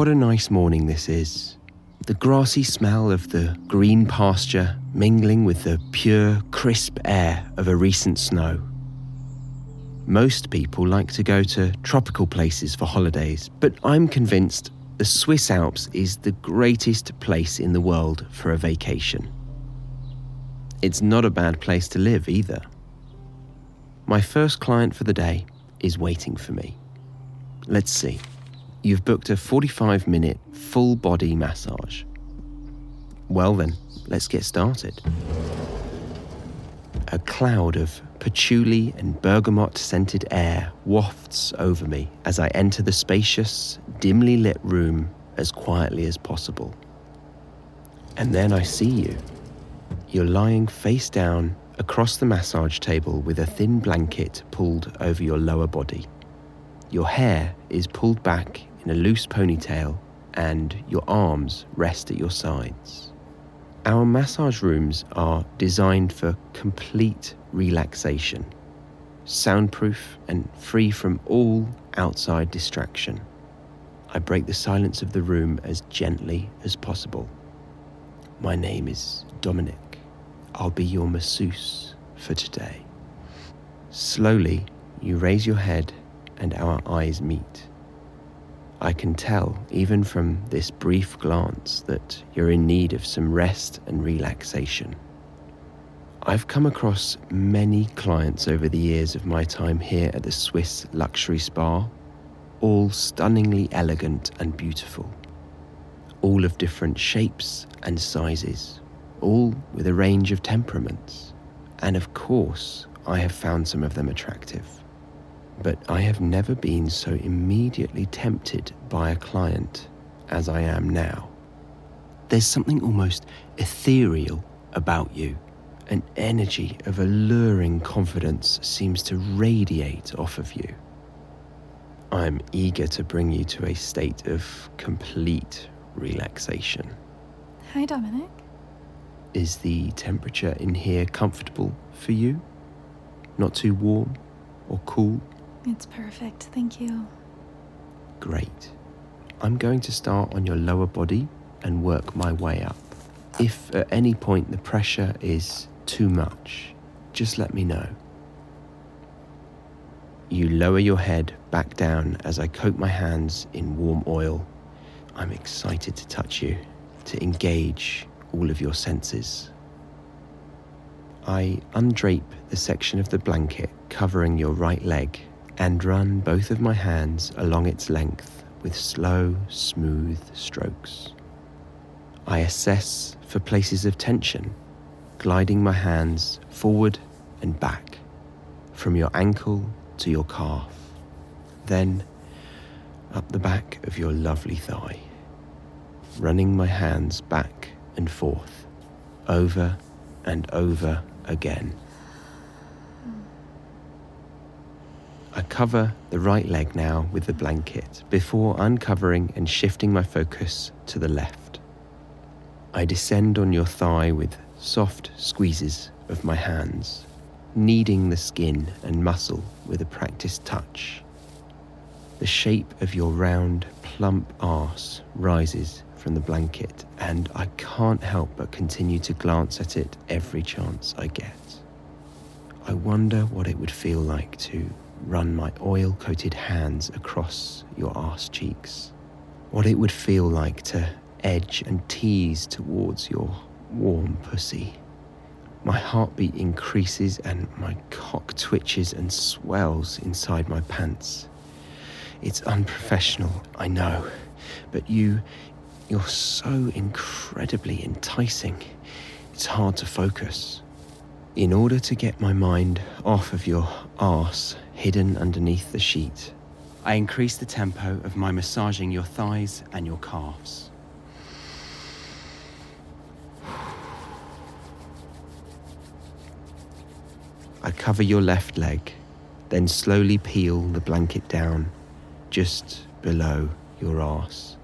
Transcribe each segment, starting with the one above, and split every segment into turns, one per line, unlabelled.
What a nice morning this is. The grassy smell of the green pasture mingling with the pure, crisp air of a recent snow. Most people like to go to tropical places for holidays, but I'm convinced the Swiss Alps is the greatest place in the world for a vacation. It's not a bad place to live either. My first client for the day is waiting for me. Let's see. You've booked a 45 minute full body massage. Well, then, let's get started. A cloud of patchouli and bergamot scented air wafts over me as I enter the spacious, dimly lit room as quietly as possible. And then I see you. You're lying face down across the massage table with a thin blanket pulled over your lower body. Your hair is pulled back in a loose ponytail, and your arms rest at your sides. Our massage rooms are designed for complete relaxation, soundproof and free from all outside distraction. I break the silence of the room as gently as possible. My name is Dominic. I'll be your masseuse for today. Slowly, you raise your head and our eyes meet. I can tell, even from this brief glance, that you're in need of some rest and relaxation. I've come across many clients over the years of my time here at the Swiss Luxury Spa, all stunningly elegant and beautiful, all of different shapes and sizes, all with a range of temperaments. And of course, I have found some of them attractive but I have never been so immediately tempted by a client as I am now. There's something almost ethereal about you. An energy of alluring confidence seems to radiate off of you. I'm eager to bring you to a state of complete relaxation.
Hi, Dominic.
Is the temperature in here comfortable for you? Not too warm or cool?
It's perfect, thank you.
Great. I'm going to start on your lower body and work my way up. If at any point the pressure is too much, just let me know. You lower your head back down as I coat my hands in warm oil. I'm excited to touch you, to engage all of your senses. I undrape the section of the blanket covering your right leg and run both of my hands along its length with slow, smooth strokes. I assess for places of tension, gliding my hands forward and back, from your ankle to your calf, then up the back of your lovely thigh, running my hands back and forth, over and over again. I cover the right leg now with the blanket before uncovering and shifting my focus to the left. I descend on your thigh with soft squeezes of my hands, kneading the skin and muscle with a practiced touch. The shape of your round, plump arse rises from the blanket, and I can't help but continue to glance at it every chance I get. I wonder what it would feel like to run my oil coated hands across your arse cheeks. What it would feel like to edge and tease towards your warm pussy. My heartbeat increases and my cock twitches and swells inside my pants. It's unprofessional, I know, but you, you're so incredibly enticing. It's hard to focus. In order to get my mind off of your arse hidden underneath the sheet, I increase the tempo of my massaging your thighs and your calves. I cover your left leg, then slowly peel the blanket down just below your arse.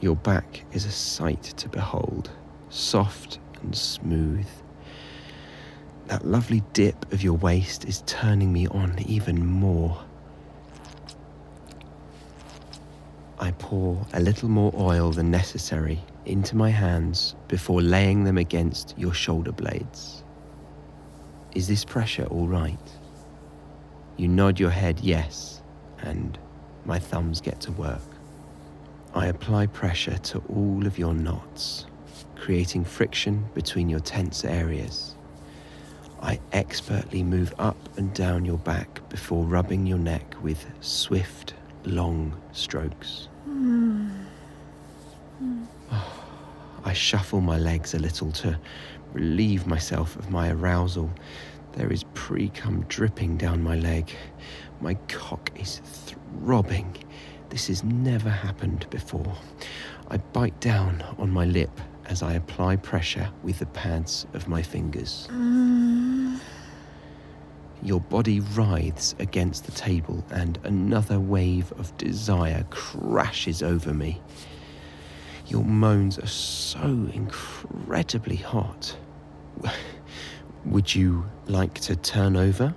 Your back is a sight to behold, soft and smooth that lovely dip of your waist is turning me on even more. I pour a little more oil than necessary into my hands before laying them against your shoulder blades. Is this pressure all right? You nod your head yes, and my thumbs get to work. I apply pressure to all of your knots, creating friction between your tense areas. I expertly move up and down your back before rubbing your neck with swift, long strokes. I shuffle my legs a little to relieve myself of my arousal. There is pre cum dripping down my leg. My cock is throbbing. This has never happened before. I bite down on my lip as I apply pressure with the pads of my fingers. Mm. Your body writhes against the table, and another wave of desire crashes over me. Your moans are so incredibly hot. Would you like to turn over?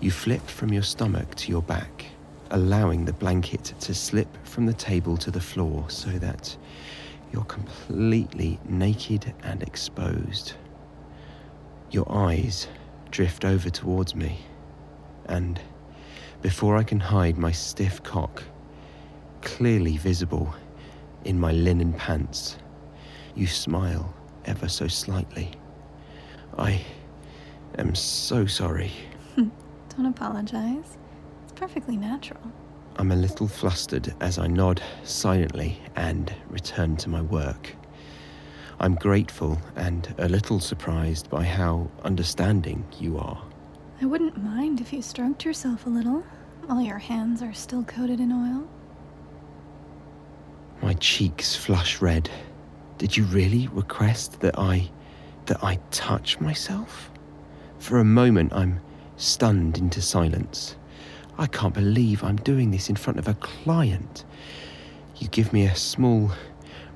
You flip from your stomach to your back, allowing the blanket to slip from the table to the floor so that you're completely naked and exposed. Your eyes drift over towards me, and before I can hide my stiff cock, clearly visible in my linen pants, you smile ever so slightly. I am so sorry. Hmm.
Don't apologize. It's perfectly natural.
I'm a little flustered as I nod silently and return to my work. I'm grateful and a little surprised by how understanding you are.
I wouldn't mind if you stroked yourself a little while your hands are still coated in oil.
My cheeks flush red. Did you really request that I that I touch myself? For a moment I'm stunned into silence. I can't believe I'm doing this in front of a client. You give me a small,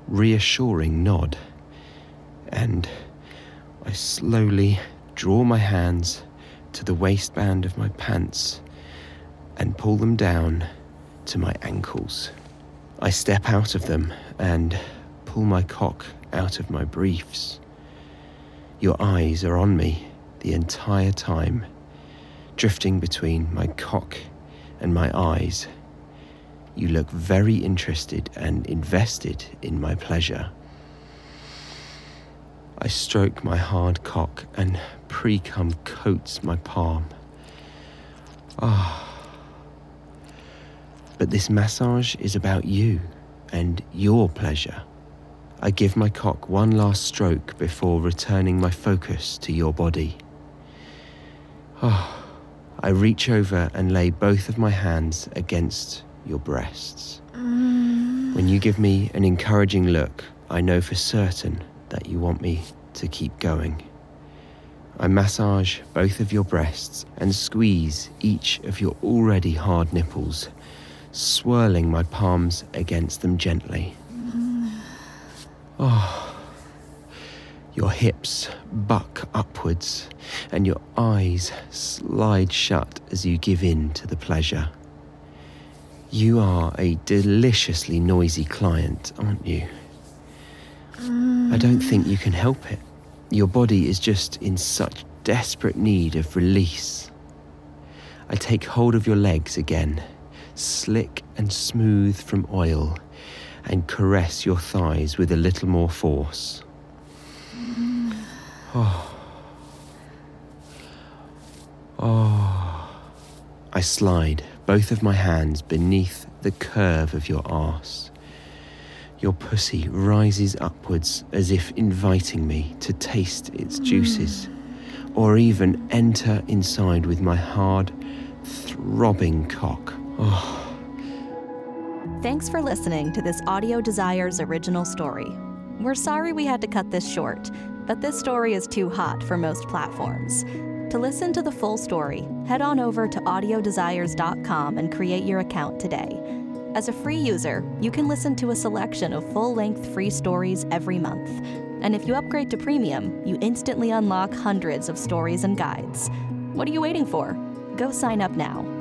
reassuring nod, and I slowly draw my hands to the waistband of my pants and pull them down to my ankles. I step out of them and pull my cock out of my briefs. Your eyes are on me the entire time, drifting between my cock and my eyes. You look very interested and invested in my pleasure. I stroke my hard cock and pre cum coats my palm. Ah. But this massage is about you and your pleasure. I give my cock one last stroke before returning my focus to your body. Ah. I reach over and lay both of my hands against your breasts. When you give me an encouraging look, I know for certain that you want me to keep going. I massage both of your breasts and squeeze each of your already hard nipples, swirling my palms against them gently. Oh. Your hips buck upwards, and your eyes slide shut as you give in to the pleasure. You are a deliciously noisy client, aren't you? I don't think you can help it. Your body is just in such desperate need of release. I take hold of your legs again, slick and smooth from oil, and caress your thighs with a little more force. Oh. Oh. I slide both of my hands beneath the curve of your arse. Your pussy rises upwards as if inviting me to taste its juices, or even enter inside with my hard, throbbing cock. Oh.
Thanks for listening to this Audio Desires original story. We're sorry we had to cut this short, but this story is too hot for most platforms. To listen to the full story, head on over to audiodesires.com and create your account today. As a free user, you can listen to a selection of full length free stories every month. And if you upgrade to premium, you instantly unlock hundreds of stories and guides. What are you waiting for? Go sign up now